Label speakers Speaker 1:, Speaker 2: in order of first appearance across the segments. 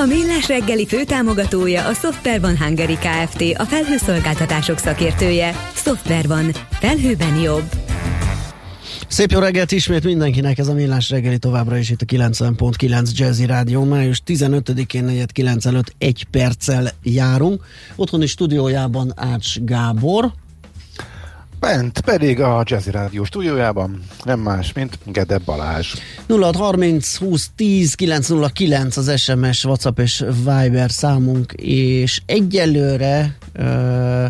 Speaker 1: A Millás reggeli főtámogatója a Software van Hungary Kft. A felhőszolgáltatások szakértője. Software van. Felhőben jobb.
Speaker 2: Szép jó reggelt ismét mindenkinek, ez a Millás reggeli továbbra is itt a 90.9 Jazzy Rádió. Május 15-én 4 előtt egy perccel járunk. Otthoni stúdiójában Ács Gábor.
Speaker 3: Bent pedig a Jazzy Rádió stúdiójában nem más, mint Gede Balázs.
Speaker 2: 0630 20 10 909 az SMS, WhatsApp és Viber számunk, és egyelőre uh,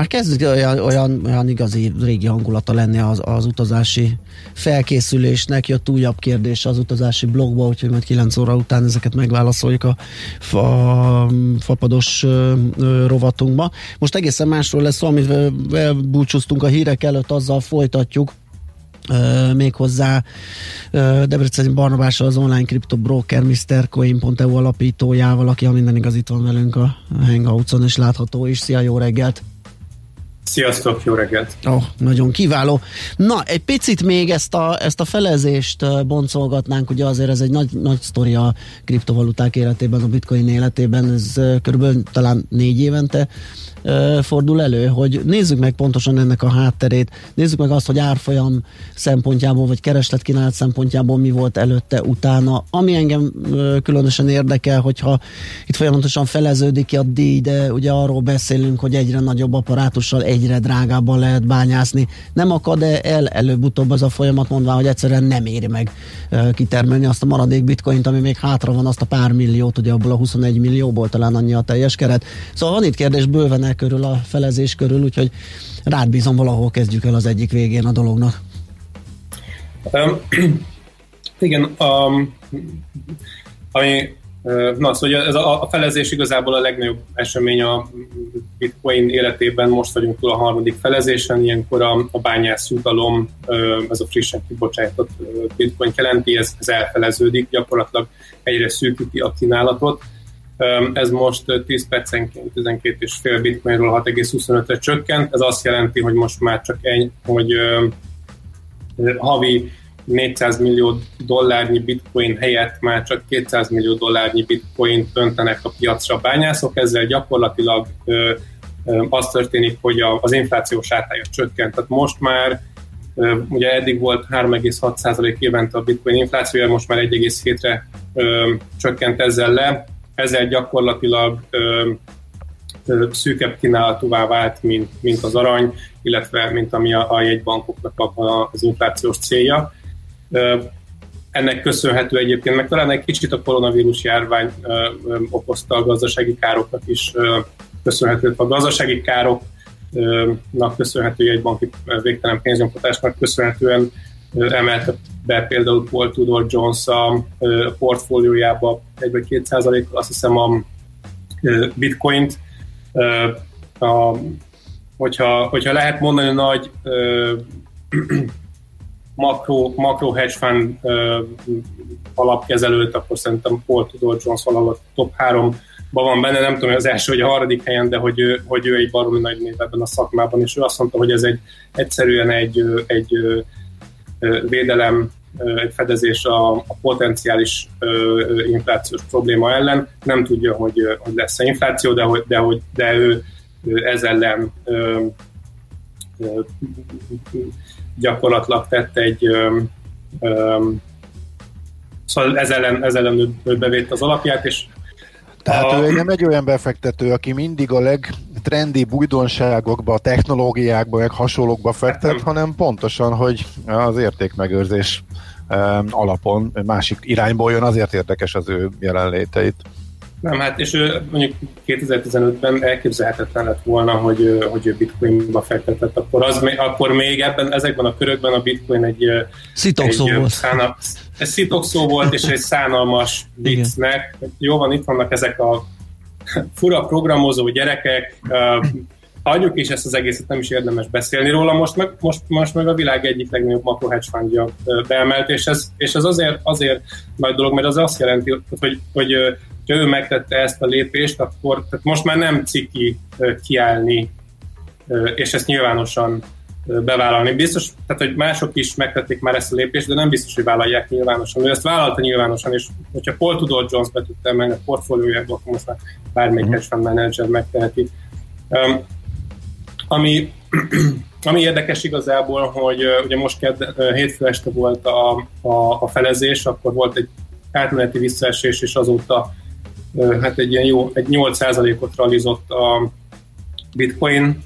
Speaker 2: már kezd olyan, olyan, olyan igazi régi hangulata lenni az, az utazási felkészülésnek. Jött újabb kérdés az utazási blogba, úgyhogy majd 9 óra után ezeket megválaszoljuk a, a fapados rovatunkba. Most egészen másról lesz szó, amit búcsúztunk a hírek előtt, azzal folytatjuk, Uh, méghozzá uh, Debreceni Barnabással az online kripto broker MrCoin.eu alapítójával, aki a minden igaz itt van velünk a Hangoutson, és látható is. Szia, jó reggelt!
Speaker 4: Sziasztok, jó reggelt!
Speaker 2: Oh, nagyon kiváló. Na, egy picit még ezt a, ezt a felezést boncolgatnánk, ugye azért ez egy nagy, nagy sztori a kriptovaluták életében, a bitcoin életében, ez körülbelül talán négy évente fordul elő, hogy nézzük meg pontosan ennek a hátterét, nézzük meg azt, hogy árfolyam szempontjából, vagy keresletkínálat szempontjából mi volt előtte, utána. Ami engem különösen érdekel, hogyha itt folyamatosan feleződik ki a díj, de ugye arról beszélünk, hogy egyre nagyobb apparátussal egyre drágábban lehet bányászni. Nem akad -e el előbb-utóbb az a folyamat, mondva, hogy egyszerűen nem éri meg kitermelni azt a maradék bitcoint, ami még hátra van, azt a pár milliót, ugye abból a 21 millióból talán annyi a teljes keret. Szóval van itt kérdés bőven ennek körül, a felezés körül, úgyhogy rád bízom valahol kezdjük el az egyik végén a dolognak.
Speaker 4: Um, igen, um, ami Na, szóval ez a, a felezés igazából a legnagyobb esemény a Bitcoin életében, most vagyunk túl a harmadik felezésen, ilyenkor a, a bányász jutalom, ez a frissen kibocsájtott Bitcoin jelenti, ez, ez elfeleződik, gyakorlatilag egyre szűkíti a kínálatot, ez most 10 percenként 12,5 bitcoinról 6,25-re csökkent. Ez azt jelenti, hogy most már csak egy, hogy havi 400 millió dollárnyi bitcoin helyett már csak 200 millió dollárnyi bitcoin öntenek a piacra bányászok, ezzel gyakorlatilag az történik, hogy az inflációs átája csökkent. Tehát most már ugye eddig volt 3,6% évente a bitcoin inflációja, most már 1,7-re csökkent ezzel le, ezzel gyakorlatilag ö, ö, szűkebb kínálatúvá vált, mint, mint az arany, illetve mint ami a, a jegybankoknak az inflációs célja. Ennek köszönhető egyébként, meg talán egy kicsit a koronavírus járvány okozta a gazdasági károknak is köszönhető. A gazdasági károknak köszönhető egy banki végtelen pénznyomtatásnak köszönhetően emelte be például Paul Tudor Jones a, portfóliójába egy vagy két százalékkal, azt hiszem a bitcoint. A, hogyha, hogyha lehet mondani nagy makro, makro hedge fund alapkezelőt, akkor szerintem Paul Tudor Jones valahol top 3 van benne, nem tudom, az első vagy a harmadik helyen, de hogy hogy ő egy baromi nagy név ebben a szakmában, és ő azt mondta, hogy ez egy egyszerűen egy, egy védelem, egy fedezés a, a potenciális inflációs probléma ellen. Nem tudja, hogy, hogy lesz-e infláció, de, hogy, de, hogy, de ő, ő ez ellen gyakorlatilag tett egy szóval ez ellen, ez ellen ő, ő bevét az alapját, és
Speaker 3: tehát a... ő nem egy olyan befektető, aki mindig a legtrendi újdonságokba, technológiákba, meg hasonlókba fektet, nem. hanem pontosan, hogy az értékmegőrzés alapon másik irányból jön, azért érdekes az ő jelenléteit.
Speaker 4: Nem, hát és ő mondjuk 2015-ben elképzelhetetlen lett volna, hogy, hogy ő bitcoinba fektetett, akkor, az, akkor még ebben, ezekben a körökben a bitcoin egy,
Speaker 2: Szitokszó egy volt.
Speaker 4: Szána, ez szitokszó volt, és egy szánalmas viccnek. Jó van, itt vannak ezek a fura programozó gyerekek, hagyjuk is ezt az egészet, nem is érdemes beszélni róla. Most meg, most, most meg a világ egyik legnagyobb makro hedge fundja beemelt, és ez, és ez azért, azért nagy dolog, mert az azt jelenti, hogy, hogy, hogy ha ő megtette ezt a lépést, akkor tehát most már nem ciki kiállni, és ezt nyilvánosan bevállalni. Biztos, tehát hogy mások is megtették már ezt a lépést, de nem biztos, hogy vállalják nyilvánosan. Ő ezt vállalta nyilvánosan, és hogyha Paul Tudor Jones be tudta emelni a portfóliójába, akkor most már bármelyik mm. hedge fund manager megteheti. Um, ami, ami érdekes igazából, hogy uh, ugye most kedd, uh, hétfő este volt a, a, a felezés, akkor volt egy átmeneti visszaesés, és azóta hát egy ilyen jó, egy 8%-ot realizott a bitcoin.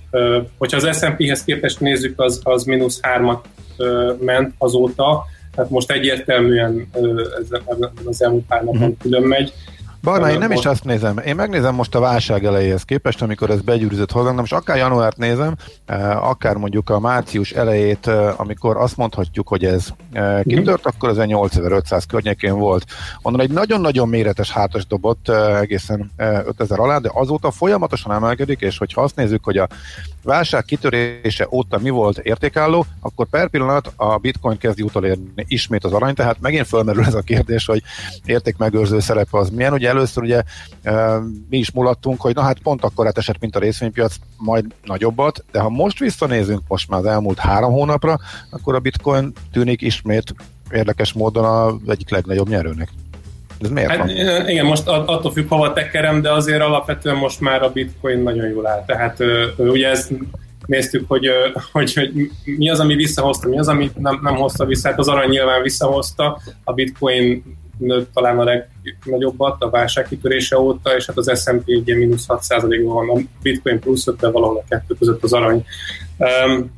Speaker 4: Hogyha az S&P-hez képest nézzük, az, az mínusz hármat ment azóta, tehát most egyértelműen ez az elmúlt pár napon mhm. külön megy.
Speaker 3: Barna, én nem is azt nézem. Én megnézem most a válság elejéhez képest, amikor ez begyűrűzött hozzánk, most akár januárt nézem, akár mondjuk a március elejét, amikor azt mondhatjuk, hogy ez kitört, akkor ez a 8500 környékén volt. Onnan egy nagyon-nagyon méretes hátas dobott egészen 5000 alá, de azóta folyamatosan emelkedik, és hogyha azt nézzük, hogy a válság kitörése óta mi volt értékálló, akkor per pillanat a bitcoin kezdi utolérni ismét az arany, tehát megint fölmerül ez a kérdés, hogy értékmegőrző szerepe az milyen. Ugye először ugye mi is mulattunk, hogy na hát pont akkor esett, mint a részvénypiac, majd nagyobbat, de ha most visszanézünk most már az elmúlt három hónapra, akkor a bitcoin tűnik ismét érdekes módon a egyik legnagyobb nyerőnek. Ez miért hát, van?
Speaker 4: Igen, most attól függ, hova tekerem, de azért alapvetően most már a bitcoin nagyon jól áll. Tehát ugye ezt néztük, hogy, hogy, hogy mi az, ami visszahozta, mi az, ami nem, nem hozta vissza. Hát az arany nyilván visszahozta, a bitcoin talán a legnagyobbat a válság kitörése óta, és hát az S&P ugye mínusz 6%-ban van, a bitcoin plusz 5, de valahol a kettő között az arany. Um,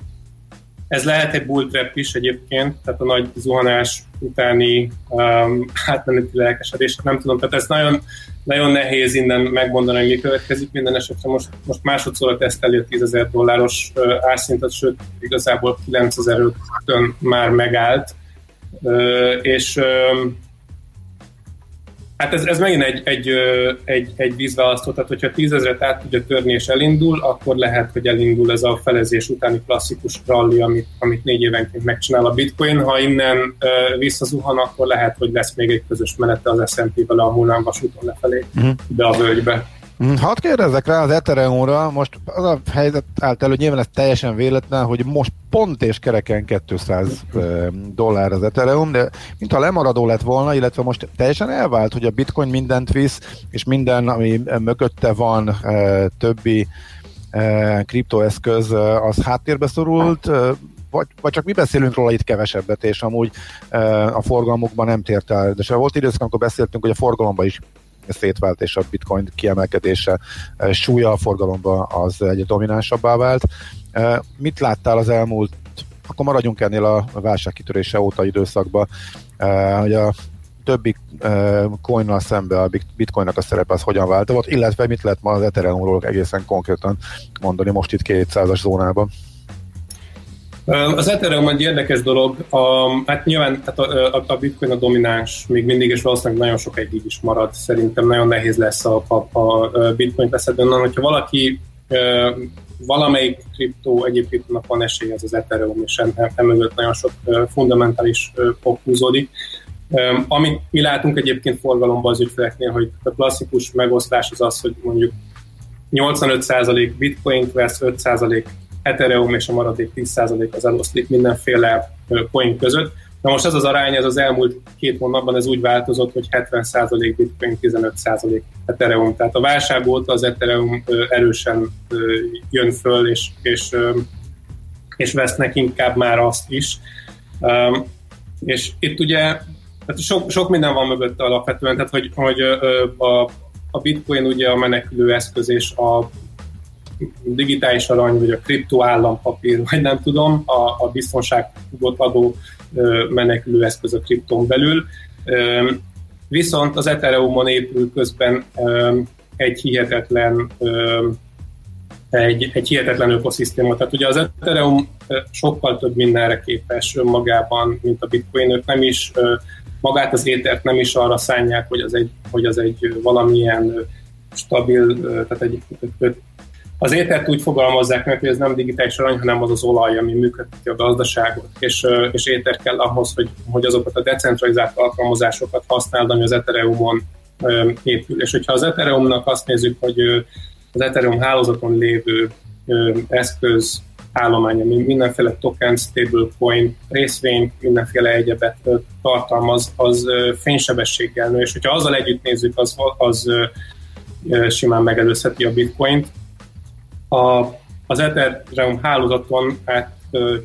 Speaker 4: ez lehet egy bull trap is egyébként, tehát a nagy zuhanás utáni um, átmeneti lelkesedés, nem tudom, tehát ez nagyon, nagyon nehéz innen megmondani, hogy mi következik. Minden esetre most, most másodszor teszteli a 10 ezer dolláros uh, árszintet, sőt, igazából 9005-ön már megállt, uh, és um, Hát ez, ez megint egy, egy, egy, egy vízválasztó, tehát hogyha tízezret át tudja törni és elindul, akkor lehet, hogy elindul ez a felezés utáni klasszikus rally, amit, amit négy évenként megcsinál a bitcoin. Ha innen uh, visszazuhan, akkor lehet, hogy lesz még egy közös menete az S&P-vel a hullámvasúton lefelé, uh-huh. be a völgybe.
Speaker 3: Mm, hadd kérdezzek rá az Ethereumra, most az a helyzet állt elő, nyilván ez teljesen véletlen, hogy most pont és kereken 200 dollár az Ethereum, de mintha lemaradó lett volna, illetve most teljesen elvált, hogy a bitcoin mindent visz, és minden, ami mögötte van, többi kriptoeszköz, az háttérbe szorult, vagy, vagy csak mi beszélünk róla itt kevesebbet, és amúgy a forgalmukban nem tért el. De se volt időszak, amikor beszéltünk, hogy a forgalomban is szétvált, és a bitcoin kiemelkedése eh, súlya a forgalomban az egy dominánsabbá vált. Eh, mit láttál az elmúlt, akkor maradjunk ennél a válság kitörése óta időszakban, eh, hogy a többi coinnal szemben a bitcoinnak a szerepe az hogyan változott, illetve mit lehet ma az Ethereumról egészen konkrétan mondani most itt 200-as zónában?
Speaker 4: Az Ethereum egy érdekes dolog, a, hát nyilván tehát a, a, a Bitcoin a domináns még mindig, és valószínűleg nagyon sokáig is marad. Szerintem nagyon nehéz lesz a, a, a Bitcoin leszedni onnan, hogyha valaki valamelyik kriptó, egyéb kriptónak van esélye, az az Ethereum, és emögött nagyon sok fundamentális fog húzódik. Amit mi látunk egyébként forgalomban az ügyfeleknél, hogy a klasszikus megosztás az az, hogy mondjuk 85% bitcoin vesz, 5% Ethereum és a maradék 10% az eloszlik mindenféle coin között. Na most ez az arány, ez az elmúlt két hónapban ez úgy változott, hogy 70% bitcoin, 15% Ethereum. Tehát a válság óta az Ethereum erősen jön föl, és, és, és vesznek inkább már azt is. És itt ugye tehát sok, sok minden van mögött alapvetően, tehát hogy, hogy a, a bitcoin ugye a menekülő eszköz, és a digitális arany, vagy a kripto állampapír, vagy nem tudom, a, a biztonságot adó menekülő eszköz a kripton belül. Viszont az Ethereumon épül közben egy hihetetlen egy, egy hihetetlen ökoszisztéma. Tehát ugye az Ethereum sokkal több mindenre képes önmagában, mint a Bitcoin. Ők nem is magát az étert nem is arra szánják, hogy az egy, hogy az egy valamilyen stabil, tehát egy Az étert úgy fogalmazzák meg, hogy ez nem digitális arany, hanem az az olaj, ami működteti a gazdaságot, és, és éter kell ahhoz, hogy, hogy azokat a decentralizált alkalmazásokat használd, ami az Ethereumon épül. És hogyha az Ethereumnak azt nézzük, hogy az Ethereum hálózaton lévő eszköz állománya, mindenféle token, stablecoin, részvény, mindenféle egyebet tartalmaz, az fénysebességgel nő, és hogyha azzal együtt nézzük, az, az simán megelőzheti a bitcoint. A, az Ethereum hálózaton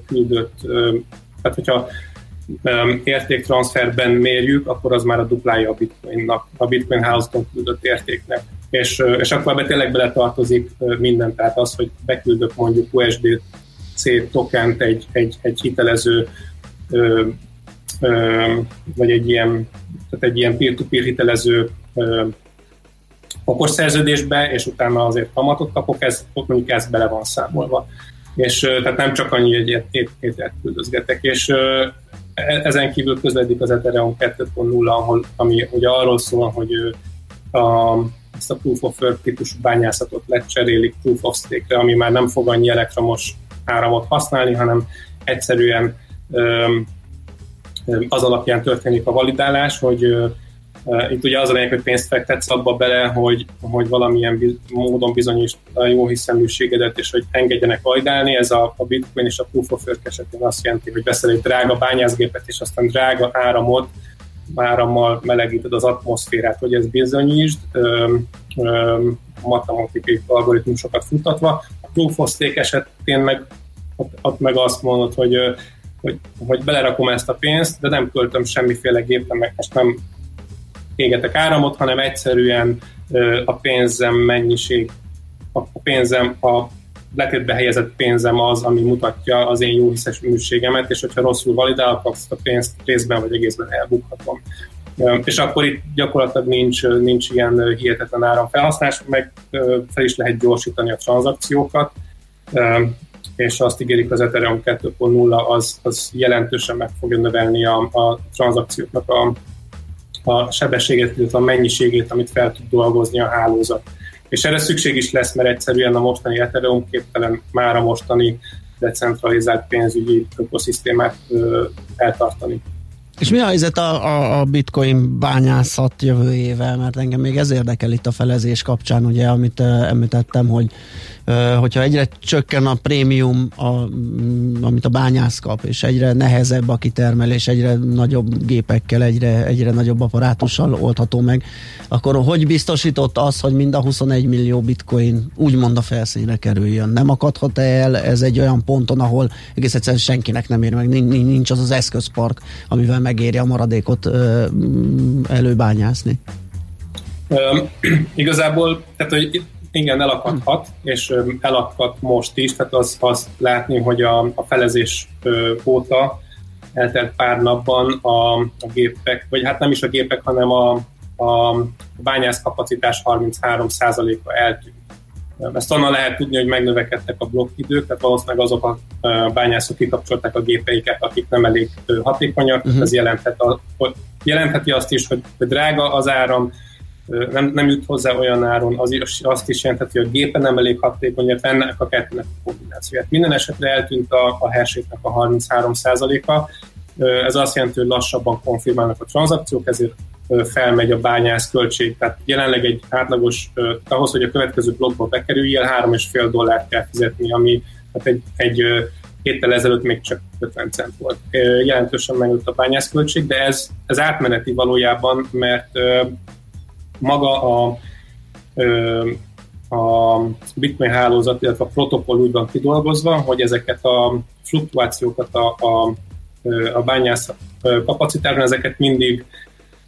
Speaker 4: küldött, tehát hogyha értéktranszferben mérjük, akkor az már a duplája a bitcoinnak, a bitcoin hálózaton küldött értéknek. És, és akkor ebbe tényleg bele tartozik minden, tehát az, hogy beküldök mondjuk USDC tokent egy, egy, egy hitelező vagy egy ilyen, tehát egy ilyen peer-to-peer hitelező okos szerződésbe, és utána azért kamatot kapok, ez, mondjuk ez bele van számolva. És tehát nem csak annyi, egy ételt küldözgetek, és e, ezen kívül közledik az Ethereum 2.0, ahol, ami ugye arról szól, hogy a, ezt a Proof of Work típusú bányászatot lecserélik Proof of Stake-re, ami már nem fog annyi elektromos áramot használni, hanem egyszerűen az alapján történik a validálás, hogy itt ugye az a lényeg, hogy pénzt fektetsz abba bele, hogy, hogy valamilyen biz, módon bizonyítsd a jó hiszeműségedet, és hogy engedjenek validálni. Ez a, a Bitcoin és a Proof of Work esetén azt jelenti, hogy veszel egy drága bányászgépet, és aztán drága áramot, árammal melegíted az atmoszférát, hogy ez bizonyítsd, matematikai algoritmusokat futtatva. A Proof of Stake esetén meg, ott meg azt mondod, hogy hogy, hogy belerakom ezt a pénzt, de nem költöm semmiféle gépre, meg most nem égetek áramot, hanem egyszerűen a pénzem mennyiség, a pénzem, a letétbe helyezett pénzem az, ami mutatja az én jó hiszeműségemet, és hogyha rosszul validálok, azt a pénzt részben vagy egészben elbukhatom. És akkor itt gyakorlatilag nincs, nincs ilyen hihetetlen áramfelhasználás, meg fel is lehet gyorsítani a tranzakciókat, és azt ígérik az Ethereum 2.0, az, az jelentősen meg fogja növelni a, a tranzakcióknak a, a sebességet, illetve a mennyiségét, amit fel tud dolgozni a hálózat. És erre szükség is lesz, mert egyszerűen a mostani Ethereum képtelen már a mostani decentralizált pénzügyi ökoszisztémát eltartani.
Speaker 2: És mi a helyzet a, a, a bitcoin bányászat jövőjével? Mert engem még ez érdekel itt a felezés kapcsán, ugye, amit uh, említettem, hogy hogyha egyre csökken a prémium, a, amit a bányász kap, és egyre nehezebb a kitermelés, egyre nagyobb gépekkel, egyre, egyre nagyobb apparátussal oldható meg, akkor hogy biztosított az, hogy mind a 21 millió bitcoin úgymond a felszínre kerüljön? Nem akadhat el ez egy olyan ponton, ahol egész egyszerűen senkinek nem ér meg, nincs az az eszközpark, amivel megéri a maradékot ö, előbányászni?
Speaker 4: Um, igazából, tehát hogy igen, elakadhat, és elakadt most is, tehát az, az látni, hogy a, a felezés óta eltelt pár napban a, a gépek, vagy hát nem is a gépek, hanem a, a bányász kapacitás 33%-a eltűnt. Ezt onnan lehet tudni, hogy megnövekedtek a blokkidők, tehát valószínűleg azok a bányászok kikapcsolták a gépeiket, akik nem elég hatékonyak. Uh-huh. Ez jelenthet a, jelentheti azt is, hogy drága az áram, nem, nem jut hozzá olyan áron, az is, azt is jelenteti, hogy a gépe nem elég hatékony, illetve ennek a kettőnek a kombinációját. Minden esetre eltűnt a, a herségnek a 33%-a, ez azt jelenti, hogy lassabban konfirmálnak a tranzakciók, ezért felmegy a bányász költség. Tehát jelenleg egy átlagos, ahhoz, hogy a következő blogba bekerüljél, 3,5 dollárt kell fizetni, ami hát egy, egy héttel ezelőtt még csak 50 cent volt. Jelentősen megnőtt a bányászköltség, de ez, ez átmeneti valójában, mert maga a, a Bitcoin hálózat, illetve a protokoll úgy van kidolgozva, hogy ezeket a fluktuációkat a, a, a bányász kapacitásban ezeket mindig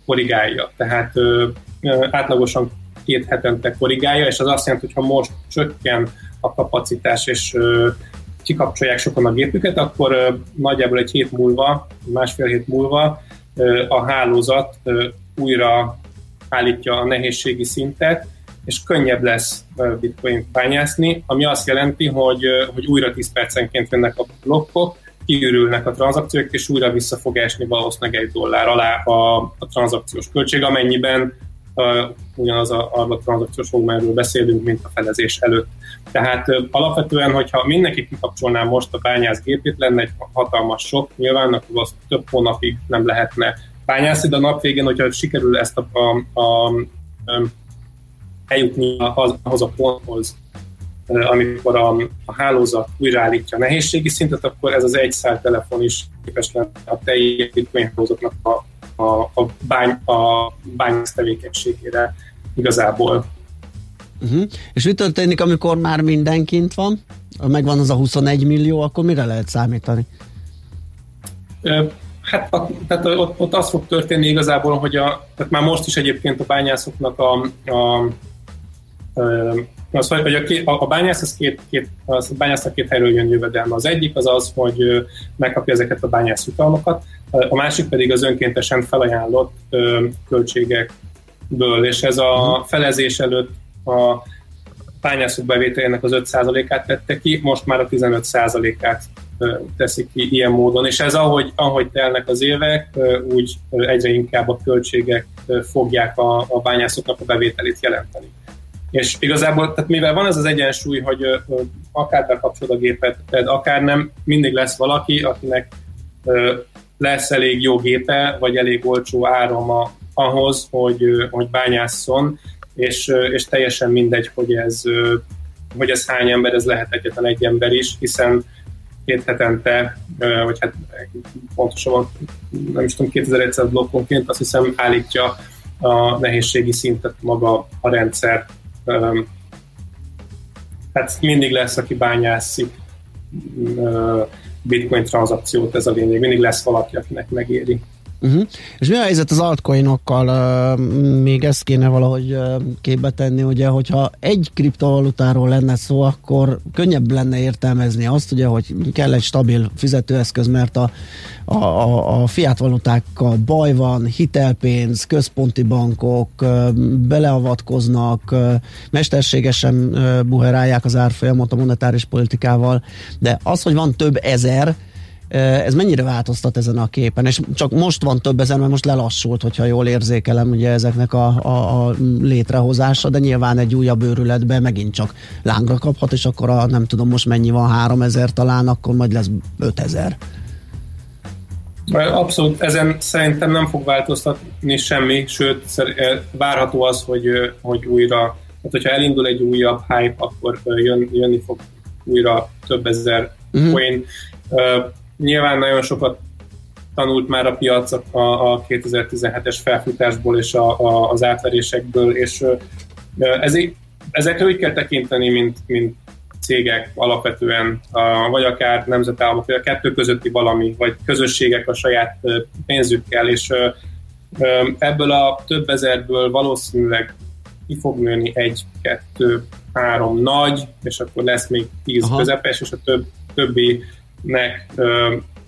Speaker 4: korrigálja. Tehát átlagosan két hetente korrigálja, és az azt jelenti, hogy ha most csökken a kapacitás, és kikapcsolják sokan a gépüket, akkor nagyjából egy hét múlva, másfél hét múlva a hálózat újra állítja a nehézségi szintet, és könnyebb lesz bitcoin bányászni, ami azt jelenti, hogy, hogy újra 10 percenként jönnek a blokkok, kiürülnek a tranzakciók, és újra vissza fog esni valószínűleg egy dollár alá a, a tranzakciós költség, amennyiben ugyanaz a, a tranzakciós volumenről beszélünk, mint a felezés előtt. Tehát alapvetően, hogyha mindenki kikapcsolná most a bányász gépét, lenne egy hatalmas sok, nyilván akkor az több hónapig nem lehetne bányászni, de a nap végén, hogyha sikerül ezt a, a, a, a eljutni ahhoz a ponthoz, amikor a, a hálózat újraállítja a nehézségi szintet, akkor ez az egy szál telefon is képes lenne a teljes bitcoin hálózatnak a, a, a, bány, a bányász tevékenységére igazából.
Speaker 2: Uh-huh. És mi történik, amikor már mindenkint van? Megvan az a 21 millió, akkor mire lehet számítani?
Speaker 4: Hát a, tehát ott, ott az fog történni igazából, hogy a, tehát már most is egyébként a bányászoknak a, a az, hogy a, két, a bányász, az két, két, az a bányásznak két helyről jön jövedelme. Az egyik az az, hogy megkapja ezeket a bányász jutalmakat, a másik pedig az önkéntesen felajánlott költségekből, és ez a mhm. felezés előtt a bányászok bevételének az 5%-át tette ki, most már a 15%-át teszik ki ilyen módon, és ez ahogy, ahogy telnek az évek, úgy egyre inkább a költségek fogják a, a bányászoknak a bevételét jelenteni. És igazából, tehát mivel van ez az egyensúly, hogy akár bekapcsolod a gépet, akár nem, mindig lesz valaki, akinek lesz elég jó gépe, vagy elég olcsó árama ahhoz, hogy, hogy bányásszon, és, és teljesen mindegy, hogy ez, hogy ez hány ember, ez lehet egyetlen egy ember is, hiszen két hetente, vagy hát pontosabban nem is tudom, 2100 blokkonként azt hiszem állítja a nehézségi szintet maga a rendszer. Hát mindig lesz, aki bányászik bitcoin tranzakciót, ez a lényeg. Mindig lesz valaki, akinek megéri.
Speaker 2: Uh-huh. És mi a helyzet az altcoinokkal? Még ezt kéne valahogy képbe tenni, ugye, hogyha egy kriptovalutáról lenne szó, akkor könnyebb lenne értelmezni azt, ugye, hogy kell egy stabil fizetőeszköz, mert a, a, a, a fiat valutákkal baj van, hitelpénz, központi bankok beleavatkoznak, mesterségesen uh, buherálják az árfolyamot a monetáris politikával, de az, hogy van több ezer, ez mennyire változtat ezen a képen? És csak most van több ezen, mert most lelassult, hogyha jól érzékelem ugye ezeknek a, a, a létrehozása, de nyilván egy újabb őrületben megint csak lángra kaphat, és akkor a, nem tudom most mennyi van, 3000 talán, akkor majd lesz 5000.
Speaker 4: Abszolút, ezen szerintem nem fog változtatni semmi, sőt, várható az, hogy, hogy újra, hát hogyha elindul egy újabb hype, akkor jön, jönni fog újra több ezer uh-huh. coin. Nyilván nagyon sokat tanult már a piac a, a 2017-es felfutásból és a, a, az átverésekből, és ez, ezekre úgy kell tekinteni, mint, mint cégek alapvetően, a, vagy akár nemzetállamok, vagy a kettő közötti valami, vagy közösségek a saját pénzükkel, és ebből a több ezerből valószínűleg ki fog nőni egy, kettő, három nagy, és akkor lesz még tíz Aha. közepes, és a több, többi nek,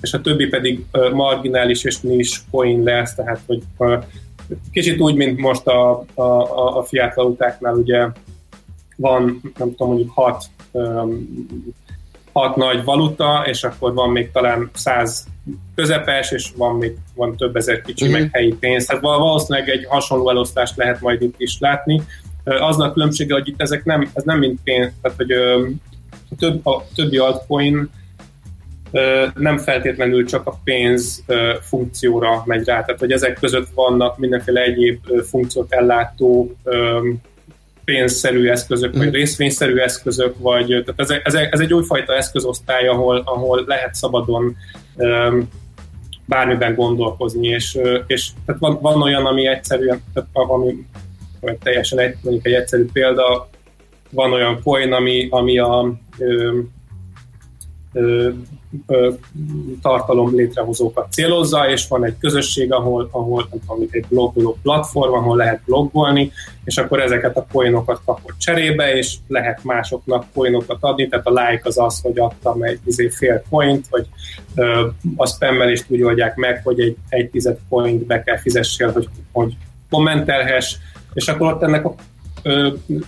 Speaker 4: és a többi pedig marginális és nis coin lesz, tehát hogy kicsit úgy, mint most a, a, a fiat valutáknál ugye van, nem tudom, mondjuk hat, hat nagy valuta, és akkor van még talán száz közepes, és van még van több ezer kicsi, mm-hmm. meg helyi pénz. Tehát valószínűleg egy hasonló elosztást lehet majd itt is látni. Az a különbsége, hogy itt ezek nem, ez nem mint pénz, tehát hogy a, több, a többi altcoin nem feltétlenül csak a pénz funkcióra megy rá, tehát hogy ezek között vannak mindenféle egyéb funkciót ellátó pénzszerű eszközök, vagy mhm. részvényszerű eszközök, vagy tehát ez, ez, ez egy újfajta eszközosztály, ahol, ahol lehet szabadon bármiben gondolkozni, és, és tehát van, van olyan, ami egyszerűen, tehát ami vagy teljesen egy, mondjuk egy egyszerű példa, van olyan coin, ami, ami a ö, ö, tartalom létrehozókat célozza, és van egy közösség, ahol, ahol tudom, egy blogoló platform, ahol lehet blogolni, és akkor ezeket a coinokat kapod cserébe, és lehet másoknak coinokat adni, tehát a like az az, hogy adtam egy izé, fél coint, vagy ö, a spammelést úgy oldják meg, hogy egy, egy tized coint be kell fizessél, hogy, hogy kommentelhess, és akkor ott ennek a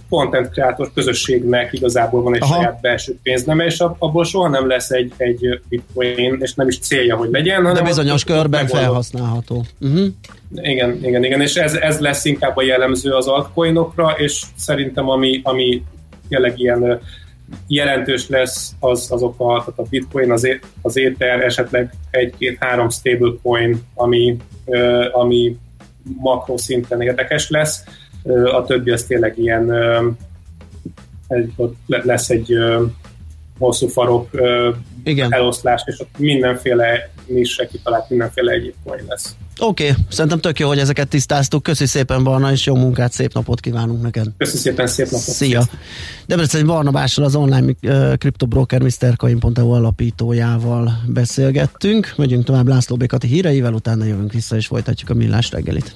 Speaker 4: content kreator közösségnek igazából van egy Aha. saját belső pénzneme, és abból soha nem lesz egy, egy bitcoin, és nem is célja, hogy legyen.
Speaker 2: Hanem De bizonyos körben megoldott. felhasználható. Uh-huh.
Speaker 4: Igen, igen, igen, és ez, ez lesz inkább a jellemző az altcoinokra, és szerintem ami, ami jelenleg ilyen jelentős lesz az, azok a, tehát a bitcoin, az, az Ether, esetleg egy-két-három stablecoin, ami, ami makro szinten érdekes lesz. A többi az tényleg ilyen, egy, ott lesz egy hosszú farok Igen. eloszlás, és ott mindenféle nisre kitalált mindenféle egyéb coin lesz.
Speaker 2: Oké, okay. szerintem tök jó, hogy ezeket tisztáztuk. Köszi szépen, Barna, és jó munkát, szép napot kívánunk neked.
Speaker 4: Köszi szépen, szép napot.
Speaker 2: Szia. Debreceni Barna Bással, az online kriptobroker MrCoin.eu alapítójával beszélgettünk. Megyünk tovább László Békati híreivel, utána jövünk vissza, és folytatjuk a millás reggelit.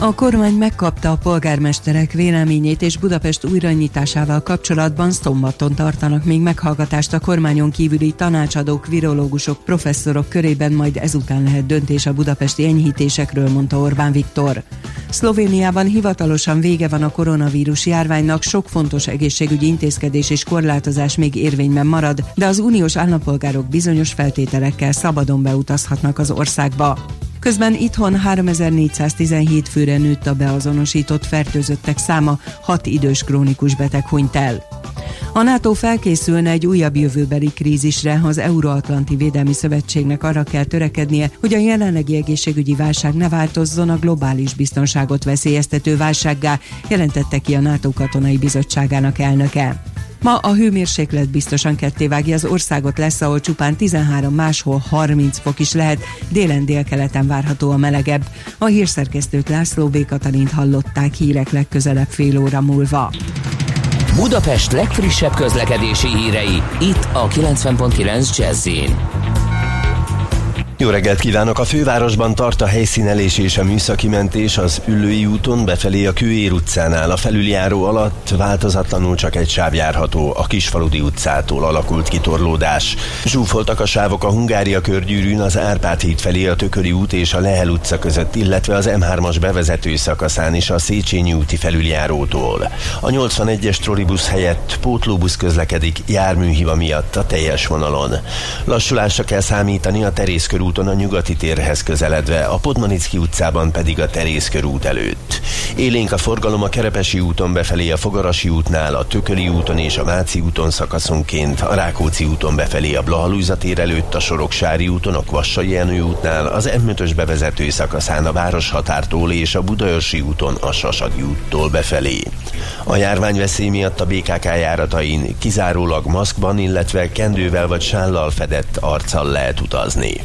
Speaker 5: A kormány megkapta a polgármesterek véleményét és Budapest újranyitásával kapcsolatban szombaton tartanak még meghallgatást a kormányon kívüli tanácsadók, virológusok, professzorok körében, majd ezután lehet döntés a budapesti enyhítésekről, mondta Orbán Viktor. Szlovéniában hivatalosan vége van a koronavírus járványnak, sok fontos egészségügyi intézkedés és korlátozás még érvényben marad, de az uniós állampolgárok bizonyos feltételekkel szabadon beutazhatnak az országba. Közben itthon 3417 főre nőtt a beazonosított fertőzöttek száma, 6 idős krónikus beteg hunyt el. A NATO felkészülne egy újabb jövőbeli krízisre, az Euróatlanti Védelmi Szövetségnek arra kell törekednie, hogy a jelenlegi egészségügyi válság ne változzon a globális biztonságot veszélyeztető válsággá, jelentette ki a NATO katonai bizottságának elnöke. Ma a hőmérséklet biztosan kettévágja az országot lesz, ahol csupán 13, máshol 30 fok is lehet, délen délkeleten várható a melegebb. A hírszerkesztőt László B. Katalint hallották hírek legközelebb fél óra múlva.
Speaker 6: Budapest legfrissebb közlekedési hírei, itt a 90.9 jazz
Speaker 7: jó reggelt kívánok! A fővárosban tart a helyszínelés és a műszaki mentés az Üllői úton befelé a Kőér utcánál. A felüljáró alatt változatlanul csak egy sáv járható, a Kisfaludi utcától alakult kitorlódás. Zsúfoltak a sávok a Hungária körgyűrűn, az Árpád híd felé a Tököli út és a Lehel utca között, illetve az M3-as bevezető szakaszán is a Széchenyi úti felüljárótól. A 81-es trollibusz helyett pótlóbusz közlekedik járműhiba miatt a teljes vonalon. Lassulásra kell számítani a Terész körül úton a nyugati térhez közeledve, a Podmanicki utcában pedig a Terész út előtt. Élénk a forgalom a Kerepesi úton befelé a Fogarasi útnál, a Tököli úton és a Váci úton szakaszonként, a Rákóczi úton befelé a Blahalújza tér előtt, a Soroksári úton, a Kvassai Jenő útnál, az M5-ös bevezető szakaszán a Városhatártól és a Budaörsi úton a Sasadi úttól befelé. A járványveszély miatt a BKK járatain kizárólag maszkban, illetve kendővel vagy sállal fedett arccal lehet utazni.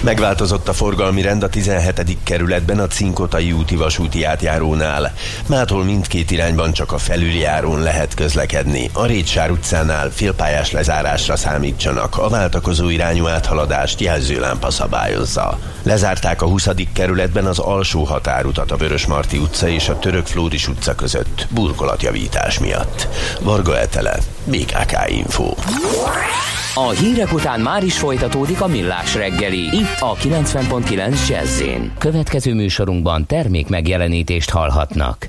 Speaker 7: Megváltozott a forgalmi rend a 17. kerületben a Cinkotai úti vasúti átjárónál. Mától mindkét irányban csak a felüljárón lehet közlekedni. A Rétsár utcánál félpályás lezárásra számítsanak. A váltakozó irányú áthaladást jelzőlámpa szabályozza. Lezárták a 20. kerületben az alsó határutat a Vörösmarty utca és a Török Flóris utca között burkolatjavítás miatt. Varga Etele, BKK Info.
Speaker 6: A hírek után már is folytatódik a millás reggeli. Itt a 90.9 jazz Következő műsorunkban termék megjelenítést hallhatnak.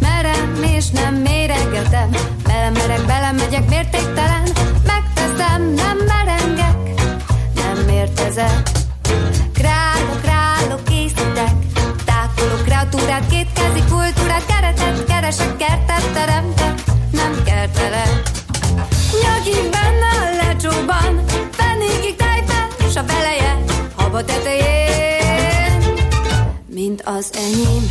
Speaker 8: Merem és nem méregetem, belemerek, belemegyek mértéktelen, megteszem, nem merengek, nem mértezek. Králok, králok, készítek, tákolok kreatúrát, kétkezi kultúrát, keretet keresek, kertet teremtek, nem kertelek. Nyagig tetején, mint az enyém.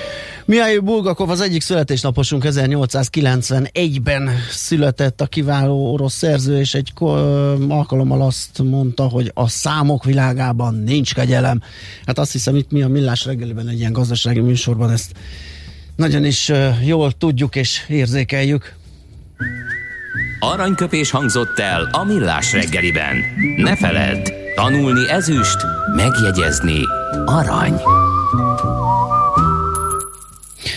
Speaker 2: Mihály Bulgakov az egyik születésnaposunk 1891-ben született a kiváló orosz szerző, és egy alkalommal azt mondta, hogy a számok világában nincs kegyelem. Hát azt hiszem itt mi a Millás reggeliben egy ilyen gazdasági műsorban ezt nagyon is jól tudjuk és érzékeljük.
Speaker 6: Aranyköpés hangzott el a millás reggeliben. Ne feledd, tanulni ezüst, megjegyezni arany.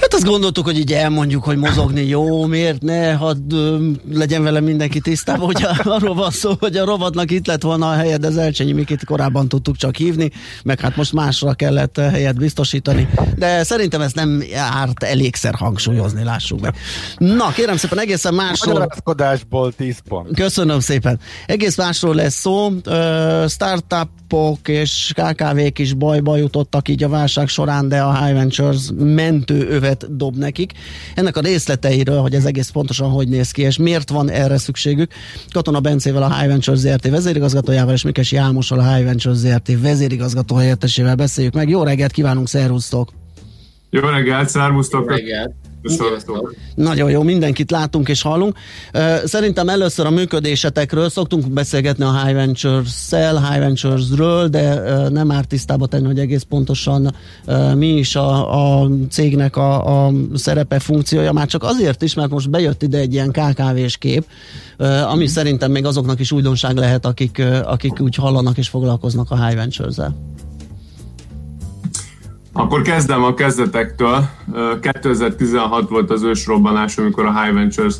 Speaker 2: Hát azt gondoltuk, hogy így elmondjuk, hogy mozogni jó, miért ne, hadd ö, legyen vele mindenki tisztában, hogy arról van szó, hogy a rovatnak itt lett volna a helyed, de Elcsényi Mikit korábban tudtuk csak hívni, meg hát most másra kellett helyet biztosítani, de szerintem ezt nem árt elégszer hangsúlyozni, lássuk meg. Na, kérem szépen, egészen másról...
Speaker 3: Magyarázkodásból 10 pont.
Speaker 2: Köszönöm szépen. Egész másról lesz szó. Ö, Startupok és KKV-k is bajba jutottak így a válság során, de a High Ventures mentő övet dob nekik. Ennek a részleteiről, hogy ez egész pontosan hogy néz ki, és miért van erre szükségük. Katona Bencével a High Ventures ZRT vezérigazgatójával, és Mikesi Álmossal a High Ventures ZRT vezérigazgató helyettesével beszéljük meg. Jó reggelt kívánunk, szervusztok!
Speaker 9: Jó reggelt, szervusztok!
Speaker 10: reggelt.
Speaker 2: Nagyon jó, mindenkit látunk és hallunk. Szerintem először a működésetekről szoktunk beszélgetni a High Ventures-szel, High Ventures-ről, de nem már tisztába tenni, hogy egész pontosan mi is a, a cégnek a, a szerepe, funkciója, már csak azért is, mert most bejött ide egy ilyen KKV-s kép, ami szerintem még azoknak is újdonság lehet, akik, akik úgy hallanak és foglalkoznak a High Ventures-el.
Speaker 9: Akkor kezdem a kezdetektől. Ö, 2016 volt az ősrobbanás, amikor a High Ventures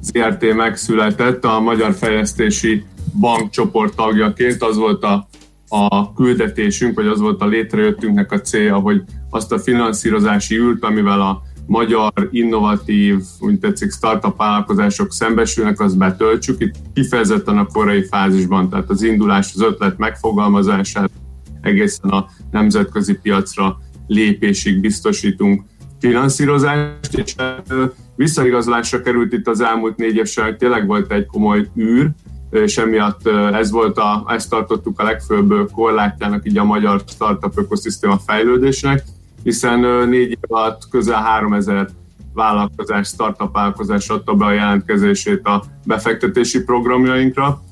Speaker 9: ZRT megszületett a Magyar Fejlesztési Bank csoport tagjaként. Az volt a, a küldetésünk, vagy az volt a létrejöttünknek a célja, hogy azt a finanszírozási ült, amivel a magyar, innovatív, úgy tetszik, startup vállalkozások szembesülnek, azt betöltsük. Itt kifejezetten a korai fázisban, tehát az indulás, az ötlet megfogalmazását egészen a nemzetközi piacra lépésig biztosítunk finanszírozást, és visszaigazolásra került itt az elmúlt négy év során, hogy tényleg volt egy komoly űr, és emiatt ez volt a, ezt tartottuk a legfőbb korlátjának így a magyar startup ökoszisztéma fejlődésnek, hiszen négy év alatt közel 3000 vállalkozás, startup vállalkozás adta be a jelentkezését a befektetési programjainkra,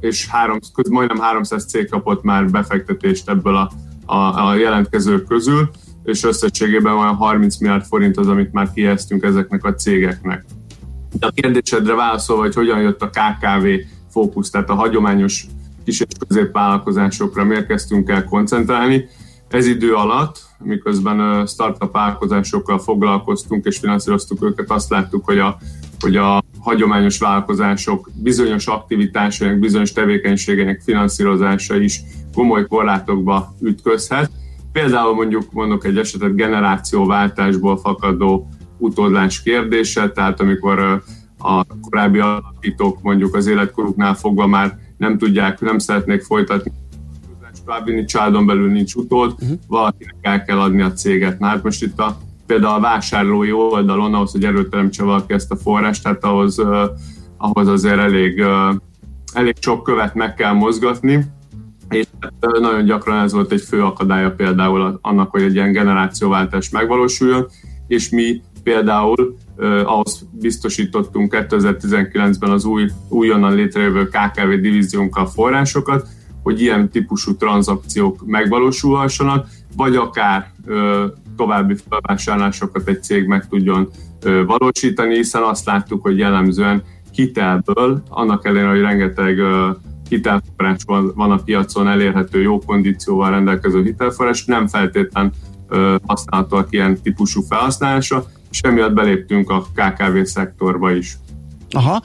Speaker 9: és három, majdnem 300 cég kapott már befektetést ebből a, a, a jelentkezők közül, és összességében olyan 30 milliárd forint az, amit már kiheztünk ezeknek a cégeknek. De a kérdésedre válaszolva, hogy hogyan jött a KKV fókusz, tehát a hagyományos kis és középvállalkozásokra miért kezdtünk el koncentrálni. Ez idő alatt, miközben startup vállalkozásokkal foglalkoztunk és finanszíroztuk őket, azt láttuk, hogy a, hogy a hagyományos vállalkozások bizonyos aktivitásainak, bizonyos tevékenységeinek finanszírozása is komoly korlátokba ütközhet. Például mondjuk mondok egy esetet generációváltásból fakadó utódlás kérdése, tehát amikor a korábbi alapítók mondjuk az életkoruknál fogva már nem tudják, nem szeretnék folytatni továbbvinni, családon belül nincs utód, uh-huh. valakinek el kell adni a céget. Na hát most itt a, például a vásárlói oldalon, ahhoz, hogy előteremtse valaki ezt a forrást, tehát ahhoz, uh, ahhoz azért elég, uh, elég sok követ meg kell mozgatni, és nagyon gyakran ez volt egy fő akadálya például annak, hogy egy ilyen generációváltás megvalósuljon, és mi például uh, ahhoz biztosítottunk 2019-ben az új, újonnan létrejövő KKV divíziónkkal forrásokat, hogy ilyen típusú tranzakciók megvalósulhassanak, vagy akár ö, további felvásárlásokat egy cég meg tudjon ö, valósítani, hiszen azt láttuk, hogy jellemzően hitelből, annak ellenére, hogy rengeteg ö, hitelforrás van, a piacon, elérhető jó kondícióval rendelkező hitelforrás, nem feltétlen ö, használhatóak ilyen típusú felhasználásra, és emiatt beléptünk a KKV szektorba is.
Speaker 2: Aha,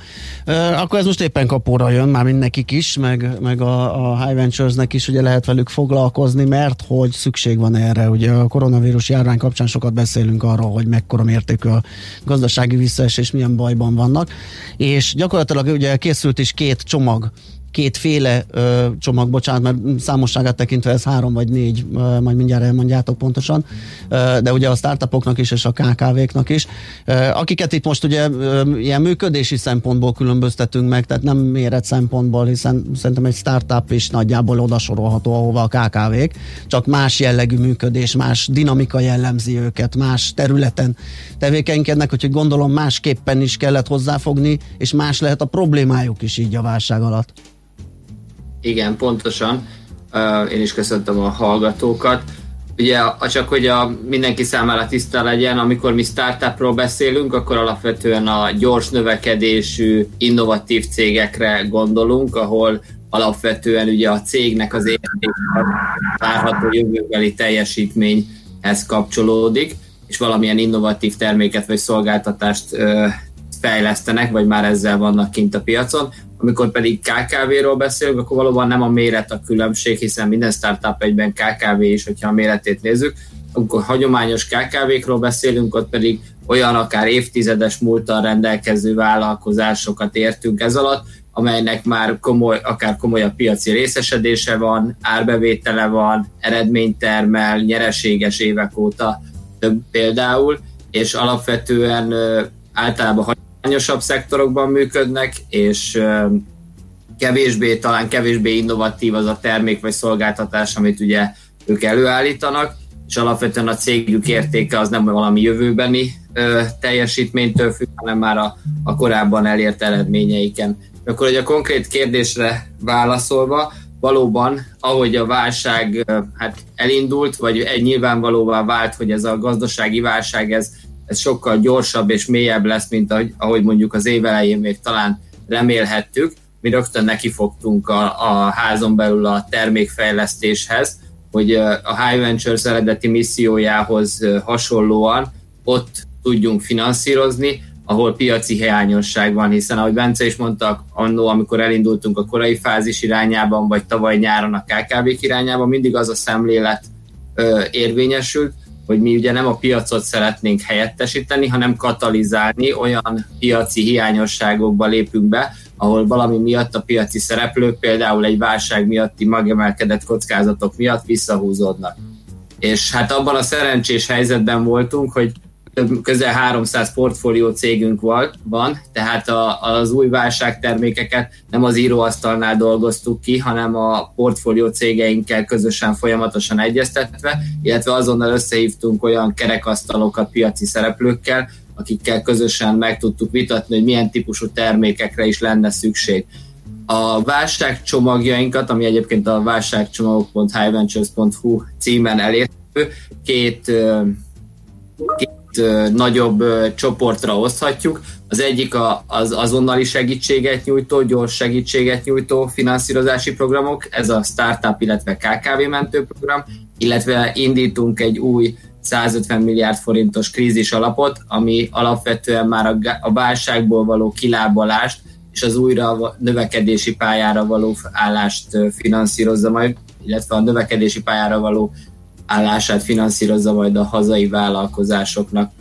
Speaker 2: akkor ez most éppen kapóra jön, már nekik is, meg, meg a, a High Ventures-nek is ugye lehet velük foglalkozni, mert hogy szükség van erre. Ugye a koronavírus járvány kapcsán sokat beszélünk arról, hogy mekkora mértékű a gazdasági visszaesés, milyen bajban vannak, és gyakorlatilag ugye készült is két csomag kétféle ö, csomag, bocsánat, mert számosságát tekintve ez három vagy négy, ö, majd mindjárt elmondjátok pontosan, ö, de ugye a startupoknak is és a KKV-knak is, ö, akiket itt most ugye ö, ilyen működési szempontból különböztetünk meg, tehát nem méret szempontból, hiszen szerintem egy startup is nagyjából odasorolható, ahova a KKV-k, csak más jellegű működés, más dinamika jellemzi őket, más területen tevékenykednek, úgyhogy gondolom másképpen is kellett hozzáfogni, és más lehet a problémájuk is így a válság alatt.
Speaker 10: Igen, pontosan. Én is köszöntöm a hallgatókat. Ugye csak, hogy a mindenki számára tiszta legyen, amikor mi startupról beszélünk, akkor alapvetően a gyors növekedésű, innovatív cégekre gondolunk, ahol alapvetően ugye a cégnek az érték várható jövőbeli teljesítményhez kapcsolódik, és valamilyen innovatív terméket vagy szolgáltatást fejlesztenek, vagy már ezzel vannak kint a piacon. Amikor pedig KKV-ról beszélünk, akkor valóban nem a méret a különbség, hiszen minden startup egyben KKV is, hogyha a méretét nézzük. Amikor hagyományos KKV-król beszélünk, ott pedig olyan akár évtizedes múltal rendelkező vállalkozásokat értünk ez alatt, amelynek már komoly, akár komolyabb piaci részesedése van, árbevétele van, eredményt termel, nyereséges évek óta több például, és alapvetően általában hagyományosabb szektorokban működnek, és kevésbé, talán kevésbé innovatív az a termék vagy szolgáltatás, amit ugye ők előállítanak, és alapvetően a cégük értéke az nem valami jövőbeni ö, teljesítménytől függ, hanem már a, a korábban elért eredményeiken. Akkor, hogy a konkrét kérdésre válaszolva, valóban, ahogy a válság hát elindult, vagy egy nyilvánvalóvá vált, hogy ez a gazdasági válság, ez ez sokkal gyorsabb és mélyebb lesz, mint ahogy, ahogy mondjuk az év elején még talán remélhettük. Mi rögtön nekifogtunk a, a házon belül a termékfejlesztéshez, hogy a High Ventures eredeti missziójához hasonlóan ott tudjunk finanszírozni, ahol piaci hiányosság van, hiszen ahogy Bence is mondta, annó, amikor elindultunk a korai fázis irányában, vagy tavaly nyáron a kkv irányában, mindig az a szemlélet ö, érvényesült, hogy mi ugye nem a piacot szeretnénk helyettesíteni, hanem katalizálni, olyan piaci hiányosságokba lépünk be, ahol valami miatt a piaci szereplők például egy válság miatti magemelkedett kockázatok miatt visszahúzódnak. És hát abban a szerencsés helyzetben voltunk, hogy közel 300 portfólió cégünk van, tehát a, az új válságtermékeket nem az íróasztalnál dolgoztuk ki, hanem a portfólió cégeinkkel közösen folyamatosan egyeztetve, illetve azonnal összehívtunk olyan kerekasztalokat piaci szereplőkkel, akikkel közösen meg tudtuk vitatni, hogy milyen típusú termékekre is lenne szükség. A válságcsomagjainkat, ami egyébként a válságcsomagok.highventures.hu címen elérhető, két két nagyobb csoportra oszthatjuk. Az egyik az azonnali segítséget nyújtó, gyors segítséget nyújtó finanszírozási programok, ez a Startup, illetve KKV mentő program, illetve indítunk egy új 150 milliárd forintos krízis alapot, ami alapvetően már a, válságból való kilábalást és az újra növekedési pályára való állást finanszírozza majd, illetve a növekedési pályára való állását finanszírozza majd a hazai vállalkozásoknak.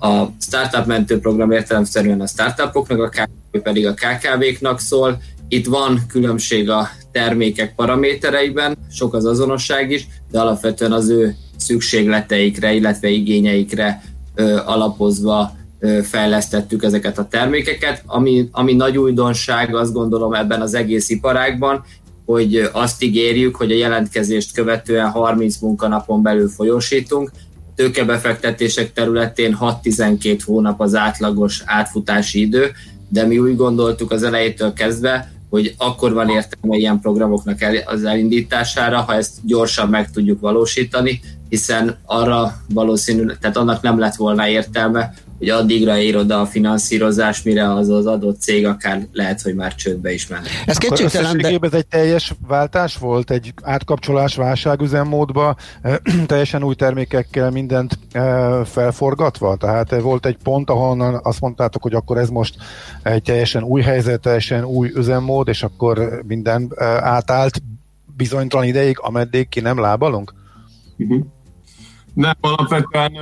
Speaker 10: A startup mentő program értelemszerűen a startupoknak, a KKV pedig a KKV-knak szól. Itt van különbség a termékek paramétereiben, sok az azonosság is, de alapvetően az ő szükségleteikre, illetve igényeikre ö, alapozva ö, fejlesztettük ezeket a termékeket. Ami, ami nagy újdonság, azt gondolom ebben az egész iparágban, hogy azt ígérjük, hogy a jelentkezést követően 30 munkanapon belül folyósítunk. Tőkebefektetések területén 6-12 hónap az átlagos átfutási idő, de mi úgy gondoltuk az elejétől kezdve, hogy akkor van értelme ilyen programoknak az elindítására, ha ezt gyorsan meg tudjuk valósítani, hiszen arra valószínű, tehát annak nem lett volna értelme, hogy addigra ér oda a finanszírozás, mire az az adott cég akár lehet, hogy már csődbe is menne.
Speaker 2: Ez kétségtelen, de...
Speaker 3: ez egy teljes váltás volt, egy átkapcsolás válságüzemmódba, teljesen új termékekkel mindent felforgatva? Tehát volt egy pont, ahonnan azt mondtátok, hogy akkor ez most egy teljesen új helyzet, teljesen új üzemmód, és akkor minden átállt bizonytalan ideig, ameddig ki nem lábalunk?
Speaker 9: Uh-huh. Nem, alapvetően,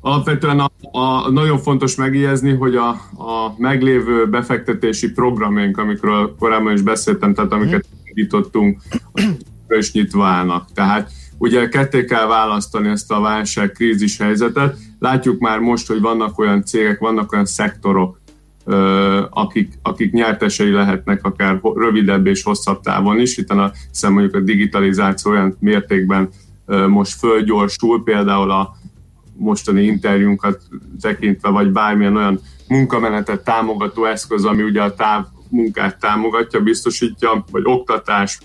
Speaker 9: alapvetően a, a, nagyon fontos megjegyezni, hogy a, a meglévő befektetési programjaink, amikről korábban is beszéltem, tehát amiket indítottunk, azok is nyitva állnak. Tehát ugye ketté kell választani ezt a válság krízis helyzetet. Látjuk már most, hogy vannak olyan cégek, vannak olyan szektorok, akik, akik nyertesei lehetnek akár rövidebb és hosszabb távon is, hiszen, a, hiszen mondjuk a digitalizáció olyan mértékben most fölgyorsul, például a mostani interjúnkat tekintve, vagy bármilyen olyan munkamenetet támogató eszköz, ami ugye a táv munkát támogatja, biztosítja, vagy oktatás,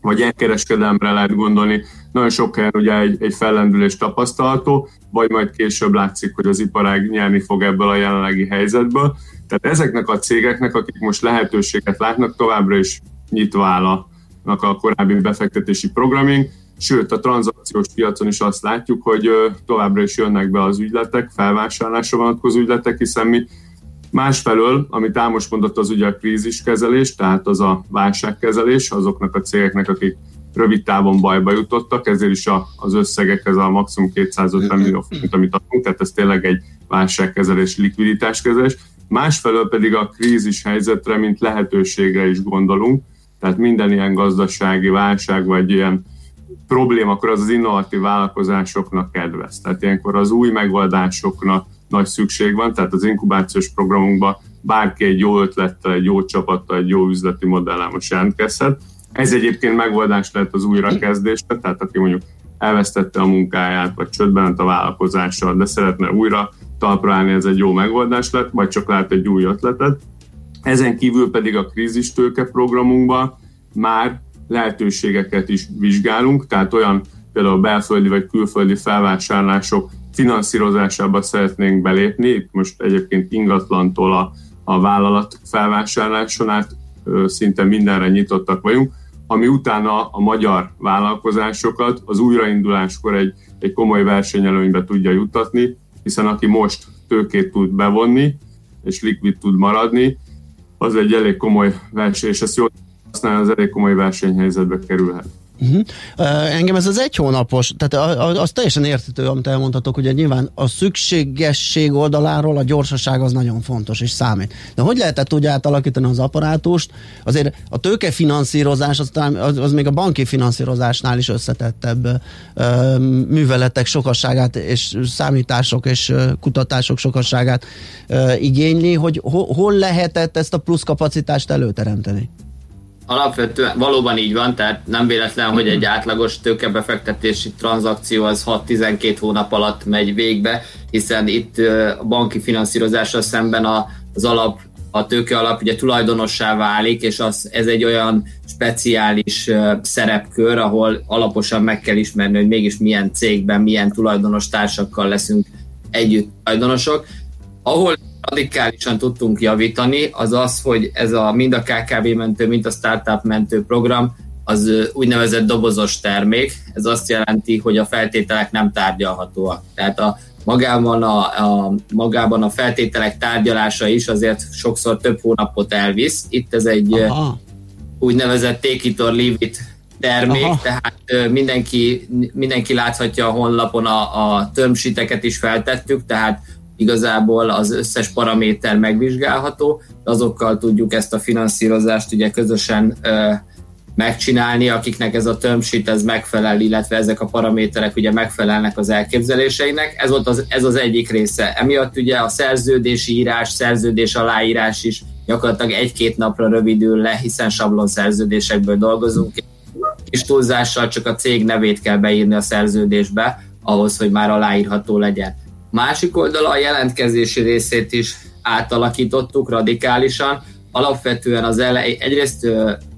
Speaker 9: vagy elkereskedelemre lehet gondolni. Nagyon sok helyen ugye egy, egy fellendülés tapasztalható, vagy majd később látszik, hogy az iparág nyerni fog ebből a jelenlegi helyzetből. Tehát ezeknek a cégeknek, akik most lehetőséget látnak, továbbra is nyitva állnak a korábbi befektetési programink, sőt a tranzakciós piacon is azt látjuk, hogy továbbra is jönnek be az ügyletek, felvásárlásra vonatkozó ügyletek, hiszen mi Másfelől, amit Ámos mondott, az ugye a kríziskezelés, tehát az a válságkezelés azoknak a cégeknek, akik rövid távon bajba jutottak, ezért is a, az összegek, ez a maximum 250 millió forint, amit adunk, tehát ez tényleg egy válságkezelés, likviditáskezelés. Másfelől pedig a krízis helyzetre, mint lehetőségre is gondolunk, tehát minden ilyen gazdasági válság, vagy ilyen probléma, akkor az az innovatív vállalkozásoknak kedvez. Tehát ilyenkor az új megoldásoknak nagy szükség van, tehát az inkubációs programunkban bárki egy jó ötlettel, egy jó csapattal, egy jó üzleti modellel most jelentkezhet. Ez egyébként megoldás lehet az újrakezdésre, tehát aki mondjuk elvesztette a munkáját, vagy csődben a vállalkozással, de szeretne újra talpra állni, ez egy jó megoldás lett, vagy csak lát egy új ötletet. Ezen kívül pedig a krízistőke programunkban már lehetőségeket is vizsgálunk, tehát olyan például belföldi vagy külföldi felvásárlások finanszírozásába szeretnénk belépni. Itt most egyébként ingatlantól a, a vállalat felvásárláson át szinte mindenre nyitottak vagyunk, ami utána a magyar vállalkozásokat az újrainduláskor egy, egy komoly versenyelőnybe tudja juttatni, hiszen aki most tőkét tud bevonni, és likvid tud maradni, az egy elég komoly verseny, és ezt jól használni, az elég komoly versenyhelyzetbe kerülhet.
Speaker 2: Uh-huh. Uh, engem ez az egy hónapos, tehát az teljesen értető, amit elmondhatok, ugye nyilván a szükségesség oldaláról a gyorsaság az nagyon fontos és számít. De hogy lehetett úgy átalakítani az apparátust? Azért a tőkefinanszírozás az, az, az még a banki finanszírozásnál is összetettebb uh, műveletek sokasságát és számítások és uh, kutatások sokasságát uh, igényli, hogy ho, hol lehetett ezt a plusz kapacitást előteremteni?
Speaker 10: Alapvetően valóban így van, tehát nem véletlen, hogy egy átlagos tőkebefektetési tranzakció az 6-12 hónap alatt megy végbe, hiszen itt a banki finanszírozással szemben az alap a tőke alap ugye tulajdonossá válik, és az, ez egy olyan speciális szerepkör, ahol alaposan meg kell ismerni, hogy mégis milyen cégben, milyen tulajdonos társakkal leszünk együtt tulajdonosok. Ahol radikálisan tudtunk javítani, az az, hogy ez a mind a KKV mentő, mind a startup mentő program az úgynevezett dobozos termék. Ez azt jelenti, hogy a feltételek nem tárgyalhatóak. Tehát a magában a, a, magában a feltételek tárgyalása is azért sokszor több hónapot elvisz. Itt ez egy
Speaker 2: Aha.
Speaker 10: úgynevezett take it or leave it termék,
Speaker 2: Aha.
Speaker 10: Tehát mindenki, mindenki láthatja a honlapon a, a termsheeteket is feltettük, tehát igazából az összes paraméter megvizsgálható, azokkal tudjuk ezt a finanszírozást ugye közösen megcsinálni, akiknek ez a term sheet ez megfelel, illetve ezek a paraméterek ugye megfelelnek az elképzeléseinek. Ez volt az, ez az egyik része. Emiatt ugye a szerződési írás, szerződés aláírás is gyakorlatilag egy-két napra rövidül le, hiszen sablon szerződésekből dolgozunk. Kis túlzással csak a cég nevét kell beírni a szerződésbe, ahhoz, hogy már aláírható legyen. Másik oldala a jelentkezési részét is átalakítottuk radikálisan, alapvetően az elej, egyrészt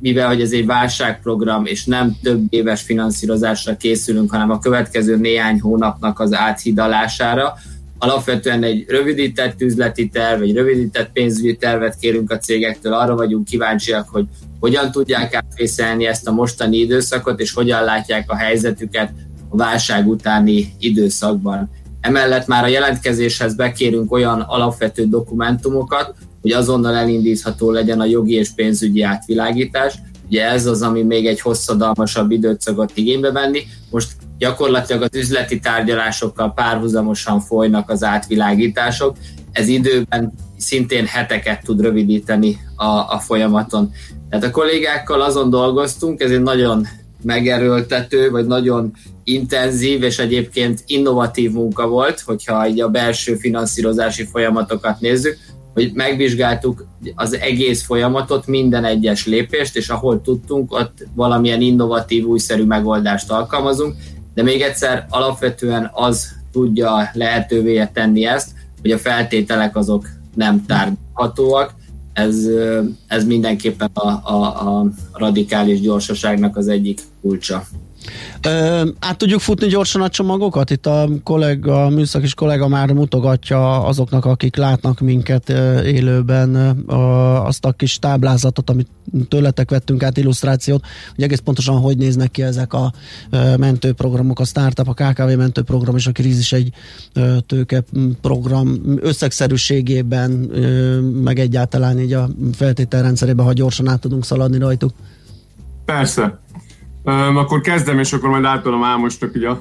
Speaker 10: mivel hogy ez egy válságprogram, és nem több éves finanszírozásra készülünk, hanem a következő néhány hónapnak az áthidalására, alapvetően egy rövidített üzleti terv, egy rövidített pénzügyi tervet kérünk a cégektől, arra vagyunk kíváncsiak, hogy hogyan tudják átvészelni ezt a mostani időszakot, és hogyan látják a helyzetüket a válság utáni időszakban. Emellett már a jelentkezéshez bekérünk olyan alapvető dokumentumokat, hogy azonnal elindítható legyen a jogi és pénzügyi átvilágítás. Ugye ez az, ami még egy hosszadalmasabb időt szokott igénybe venni. Most gyakorlatilag az üzleti tárgyalásokkal párhuzamosan folynak az átvilágítások. Ez időben szintén heteket tud rövidíteni a, a folyamaton. Tehát a kollégákkal azon dolgoztunk, ez egy nagyon megerőltető, vagy nagyon intenzív és egyébként innovatív munka volt, hogyha így a belső finanszírozási folyamatokat nézzük, hogy megvizsgáltuk az egész folyamatot, minden egyes lépést, és ahol tudtunk, ott valamilyen innovatív, újszerű megoldást alkalmazunk, de még egyszer alapvetően az tudja lehetővé tenni ezt, hogy a feltételek azok nem tárgyalhatóak, ez, ez mindenképpen a, a, a radikális gyorsaságnak az egyik kulcsa.
Speaker 2: Ö, át tudjuk futni gyorsan a csomagokat? Itt a kollega, a műszakis kollega már mutogatja azoknak, akik látnak minket élőben azt a kis táblázatot, amit tőletek vettünk át illusztrációt, hogy egész pontosan hogy néznek ki ezek a mentőprogramok, a startup, a KKV mentőprogram és a krízis egy ö, tőkeprogram összegszerűségében, meg egyáltalán így a feltételrendszerében, ha gyorsan át tudunk szaladni rajtuk.
Speaker 9: Persze. Öm, akkor kezdem, és akkor majd átadom Ámosnak így a,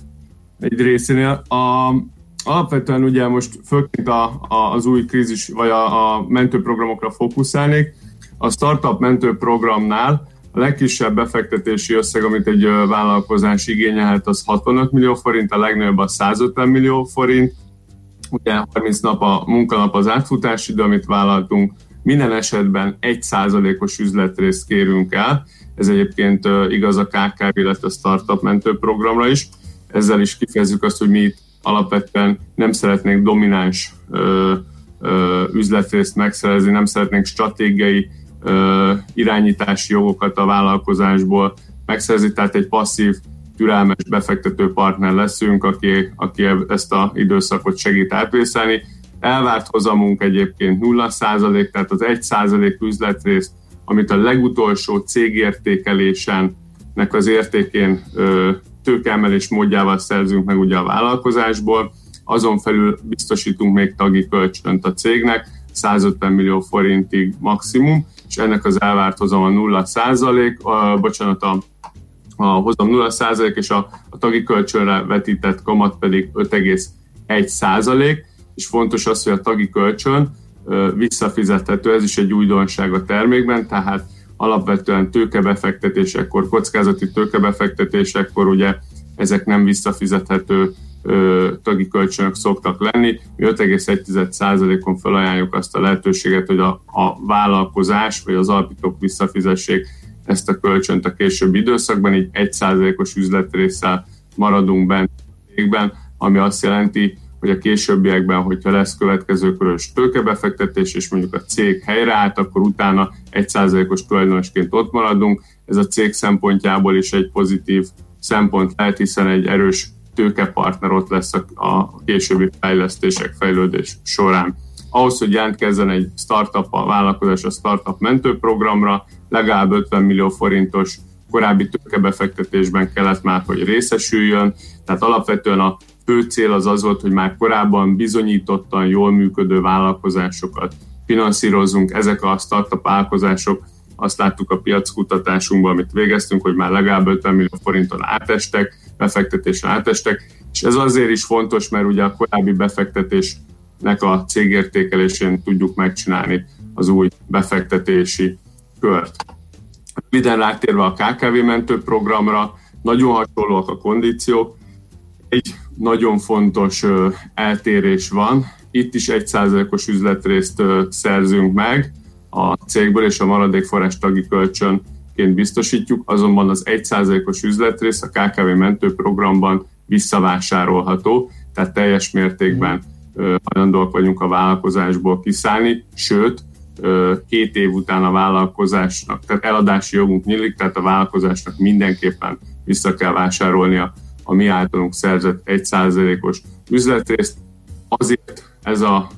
Speaker 9: egy részénél. A, alapvetően ugye most főként a, a, az új krízis, vagy a, a mentőprogramokra fókuszálnék. A startup mentőprogramnál a legkisebb befektetési összeg, amit egy vállalkozás igényelhet, az 65 millió forint, a legnagyobb az 150 millió forint. Ugye 30 nap a munkanap az átfutási idő, amit vállaltunk. Minden esetben 1%-os üzletrészt kérünk el, ez egyébként igaz a KKV, illetve a startup mentőprogramra is. Ezzel is kifejezzük azt, hogy mi itt alapvetően nem szeretnénk domináns ö, ö, üzletrészt megszerezni, nem szeretnénk stratégiai ö, irányítási jogokat a vállalkozásból megszerezni, tehát egy passzív, türelmes befektető partner leszünk, aki, aki ezt a időszakot segít átvészelni. Elvárt hozamunk egyébként 0%, tehát az 1% üzletrészt amit a legutolsó cégértékelésennek az értékén tőkeemelés módjával szerzünk meg ugye a vállalkozásból, azon felül biztosítunk még tagi kölcsönt a cégnek, 150 millió forintig maximum, és ennek az elvárt hozama 0 százalék, bocsánat, a, a hozam 0 százalék, és a, a tagi kölcsönre vetített kamat pedig 5,1 százalék, és fontos az, hogy a tagi kölcsön visszafizethető, ez is egy újdonság a termékben, tehát alapvetően tőkebefektetésekkor, kockázati tőkebefektetésekkor ugye ezek nem visszafizethető tagi kölcsönök szoktak lenni. Mi 5,1%-on felajánljuk azt a lehetőséget, hogy a, a vállalkozás vagy az alapítók visszafizessék ezt a kölcsönt a későbbi időszakban, így 1%-os üzletrészsel maradunk cégben, ami azt jelenti, hogy a későbbiekben, hogyha lesz következő körös tőkebefektetés, és mondjuk a cég helyreállt, akkor utána 1%-os tulajdonosként ott maradunk. Ez a cég szempontjából is egy pozitív szempont lehet, hiszen egy erős tőkepartner ott lesz a, a későbbi fejlesztések, fejlődés során. Ahhoz, hogy jelentkezzen egy startup, a vállalkozás a startup mentőprogramra, legalább 50 millió forintos korábbi tőkebefektetésben kellett már, hogy részesüljön. Tehát alapvetően a fő cél az az volt, hogy már korábban bizonyítottan jól működő vállalkozásokat finanszírozunk. Ezek a startup vállalkozások azt láttuk a piackutatásunkban, amit végeztünk, hogy már legalább 50 millió forinton átestek, befektetésen átestek, és ez azért is fontos, mert ugye a korábbi befektetésnek a cégértékelésén tudjuk megcsinálni az új befektetési kört. Röviden rátérve a KKV mentő programra, nagyon hasonlóak a kondíciók. Egy nagyon fontos eltérés van. Itt is egy százalékos üzletrészt szerzünk meg a cégből, és a maradék forrás tagi kölcsönként biztosítjuk, azonban az egy százalékos üzletrész a KKV mentő programban visszavásárolható, tehát teljes mértékben hajlandóak vagyunk a vállalkozásból kiszállni, sőt, két év után a vállalkozásnak, tehát eladási jogunk nyílik, tehát a vállalkozásnak mindenképpen vissza kell vásárolnia a mi általunk szerzett 1%-os üzletrészt. Azért ez a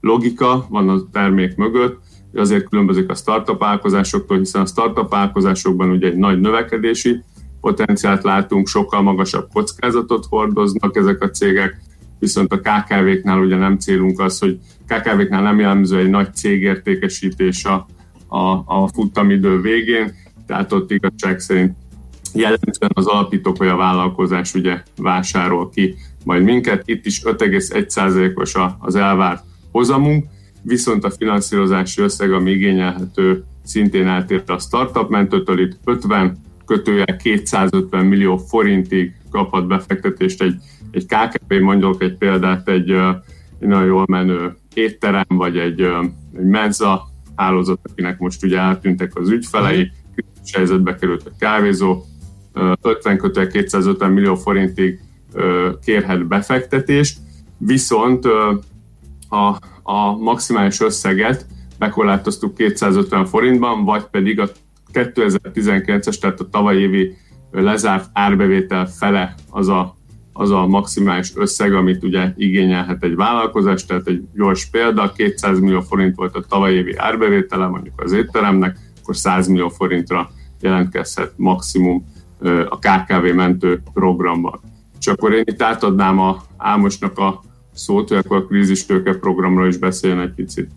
Speaker 9: logika van a termék mögött, azért különbözik a startup vállalkozásoktól, hiszen a startup vállalkozásokban ugye egy nagy növekedési potenciált látunk, sokkal magasabb kockázatot hordoznak ezek a cégek, viszont a KKV-knál ugye nem célunk az, hogy KKV-knál nem jellemző egy nagy cégértékesítés a, a, a futamidő végén, tehát ott igazság szerint jellemzően az alapítók vagy a vállalkozás ugye vásárol ki majd minket. Itt is 5,1%-os az elvárt hozamunk, viszont a finanszírozási összeg, ami igényelhető, szintén eltér a startup mentőtől, itt 50 kötője 250 millió forintig kaphat befektetést egy, egy KKV, mondjuk egy példát, egy, egy nagyon jól menő étterem, vagy egy, egy menza hálózat, akinek most ugye eltűntek az ügyfelei, helyzetbe került a kávézó, 50 kötően 250 millió forintig kérhet befektetést, viszont a, a maximális összeget bekorlátoztuk 250 forintban, vagy pedig a 2019-es, tehát a tavalyi évi lezárt árbevétel fele az a az a maximális összeg, amit ugye igényelhet egy vállalkozás, tehát egy gyors példa, 200 millió forint volt a tavalyi évi árbevétele mondjuk az étteremnek, akkor 100 millió forintra jelentkezhet maximum a KKV mentő programban. És akkor én itt átadnám a Ámosnak a szót, hogy akkor a krízistőke programról is beszéljen egy picit.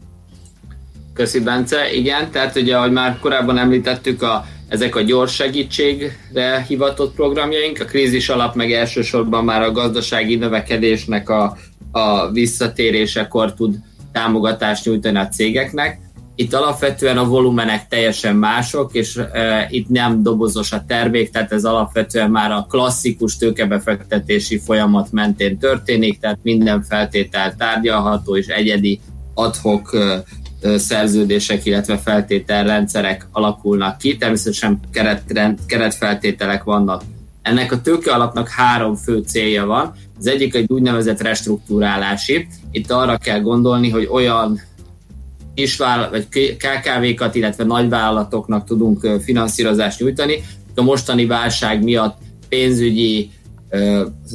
Speaker 10: Köszi Bence, igen, tehát ugye, ahogy már korábban említettük, a ezek a gyors segítségre hivatott programjaink, a krízis alap meg elsősorban már a gazdasági növekedésnek a, a visszatérésekor tud támogatást nyújtani a cégeknek. Itt alapvetően a volumenek teljesen mások, és e, itt nem dobozos a termék, tehát ez alapvetően már a klasszikus tőkebefektetési folyamat mentén történik, tehát minden feltétel tárgyalható és egyedi adhok e, szerződések, illetve feltételrendszerek alakulnak ki. Természetesen keret, keretfeltételek vannak. Ennek a tőke alapnak három fő célja van. Az egyik egy úgynevezett restruktúrálási. Itt arra kell gondolni, hogy olyan kisvállalat, vagy KKV-kat, illetve nagyvállalatoknak tudunk finanszírozást nyújtani. A mostani válság miatt pénzügyi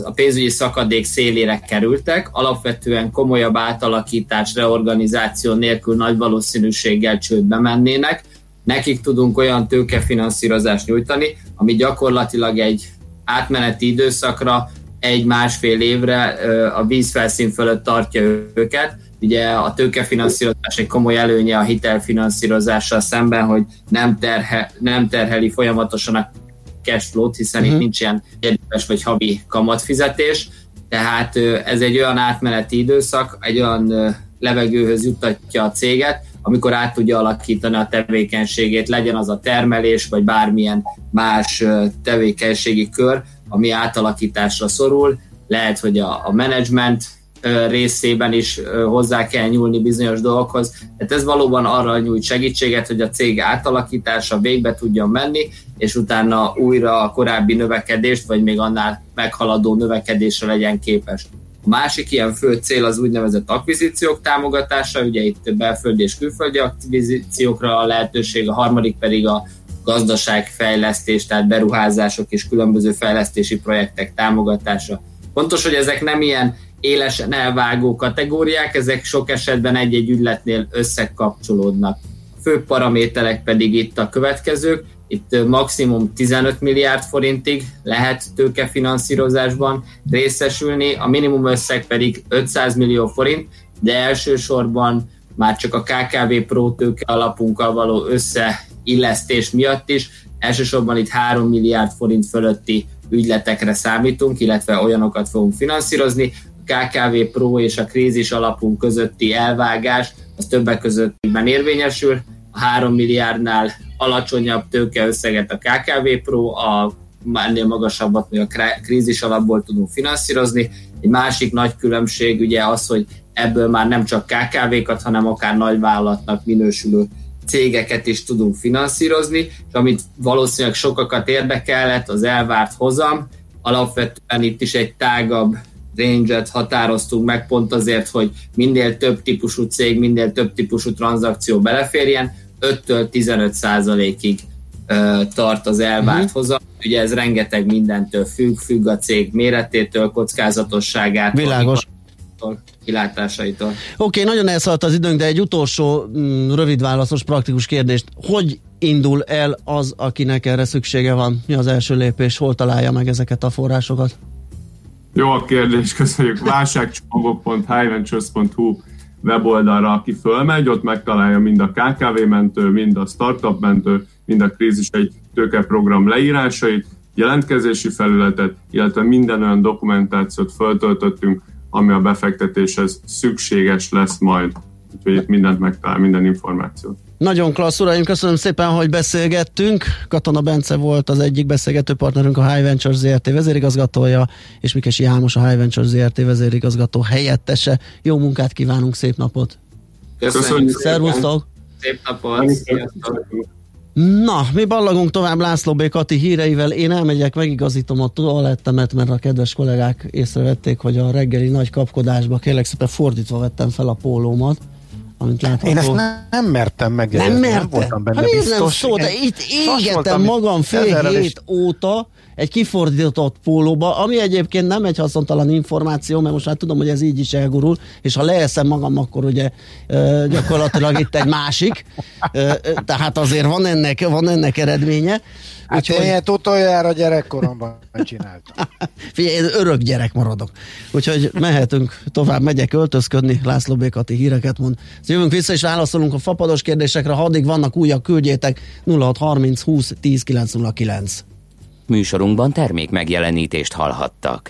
Speaker 10: a pénzügyi szakadék szélére kerültek, alapvetően komolyabb átalakítás, reorganizáció nélkül nagy valószínűséggel csődbe mennének. Nekik tudunk olyan tőkefinanszírozást nyújtani, ami gyakorlatilag egy átmeneti időszakra, egy-másfél évre a vízfelszín fölött tartja őket. Ugye a tőkefinanszírozás egy komoly előnye a hitelfinanszírozással szemben, hogy nem, terhe, nem terheli folyamatosan a cashflow-t, hiszen uh-huh. itt mhm. nincs ilyen egyes vagy havi kamatfizetés, tehát ez egy olyan átmeneti időszak, egy olyan levegőhöz juttatja a céget, amikor át tudja alakítani a tevékenységét, legyen az a termelés, vagy bármilyen más tevékenységi kör, ami átalakításra szorul. Lehet, hogy a, a management részében is hozzá kell nyúlni bizonyos dolgokhoz. Tehát ez valóban arra nyújt segítséget, hogy a cég átalakítása végbe tudjon menni, és utána újra a korábbi növekedést, vagy még annál meghaladó növekedésre legyen képes. A másik ilyen fő cél az úgynevezett akvizíciók támogatása, ugye itt belföldi és külföldi akvizíciókra a lehetőség, a harmadik pedig a gazdaságfejlesztés, tehát beruházások és különböző fejlesztési projektek támogatása Fontos, hogy ezek nem ilyen élesen elvágó kategóriák, ezek sok esetben egy-egy ügyletnél összekapcsolódnak. Fő paraméterek pedig itt a következők, itt maximum 15 milliárd forintig lehet tőkefinanszírozásban részesülni, a minimum összeg pedig 500 millió forint, de elsősorban már csak a KKV Pro tőke alapunkkal való összeillesztés miatt is, elsősorban itt 3 milliárd forint fölötti ügyletekre számítunk, illetve olyanokat fogunk finanszírozni. KKV Pro és a krízis alapunk közötti elvágás az többek között érvényesül, a 3 milliárdnál alacsonyabb tőkeösszeget a KKV Pro, a ennél magasabbat még a krízis alapból tudunk finanszírozni. Egy másik nagy különbség ugye az, hogy ebből már nem csak KKV-kat, hanem akár nagyvállalatnak minősülő cégeket is tudunk finanszírozni, és amit valószínűleg sokakat érdekelhet, az elvárt hozam. Alapvetően itt is egy tágabb range határoztunk meg pont azért, hogy minél több típusú cég, minél több típusú tranzakció beleférjen, 5-től 15 százalékig tart az elvárt uh-huh. hozam. Ugye ez rengeteg mindentől függ, függ a cég méretétől, kockázatosságától,
Speaker 2: Világos.
Speaker 10: kilátásaitól.
Speaker 2: Oké, okay, nagyon elszaladt az időnk, de egy utolsó mm, rövid válaszos praktikus kérdést. Hogy indul el az, akinek erre szüksége van? Mi az első lépés? Hol találja meg ezeket a forrásokat?
Speaker 9: Jó a kérdés, köszönjük. Válságcsomagok.highventures.hu weboldalra, aki fölmegy, ott megtalálja mind a KKV mentő, mind a startup mentő, mind a krízis egy tőkeprogram leírásait, jelentkezési felületet, illetve minden olyan dokumentációt föltöltöttünk, ami a befektetéshez szükséges lesz majd. Úgyhogy itt mindent megtalál, minden információt.
Speaker 2: Nagyon klassz, uraim, köszönöm szépen, hogy beszélgettünk. Katona Bence volt az egyik beszélgető partnerünk, a High Ventures ZRT vezérigazgatója, és Mikesi János a High Ventures ZRT vezérigazgató helyettese. Jó munkát kívánunk, szép napot!
Speaker 10: Köszönjük!
Speaker 2: Szervusztok!
Speaker 10: Szép napot! Sziasztok!
Speaker 2: Na, mi ballagunk tovább László B. Kati híreivel. Én elmegyek, megigazítom a toalettemet, mert a kedves kollégák észrevették, hogy a reggeli nagy kapkodásba kérlek szépen fordítva vettem fel a pólómat. Amit látható.
Speaker 3: Én ezt nem, nem mertem meg.
Speaker 2: Nem
Speaker 3: nem
Speaker 2: merte?
Speaker 3: voltam benne
Speaker 2: hát
Speaker 3: biztos.
Speaker 2: nem szó, de itt
Speaker 3: Sasoltam
Speaker 2: magam fél hét óta egy kifordított pólóba, ami egyébként nem egy haszontalan információ, mert most már tudom, hogy ez így is elgurul, és ha leeszem magam, akkor ugye gyakorlatilag itt egy másik, tehát azért van ennek, van ennek eredménye.
Speaker 3: Hát
Speaker 2: Úgyhogy-
Speaker 3: ilyet utoljára gyerekkoromban csináltam.
Speaker 2: Figyelj, én örök gyerek maradok. Úgyhogy mehetünk tovább, megyek öltözködni, László Békati híreket mond. Szóval jövünk vissza és válaszolunk a fapados kérdésekre, ha addig vannak újak, küldjétek 0630 20 10 909.
Speaker 6: Műsorunkban termék megjelenítést hallhattak.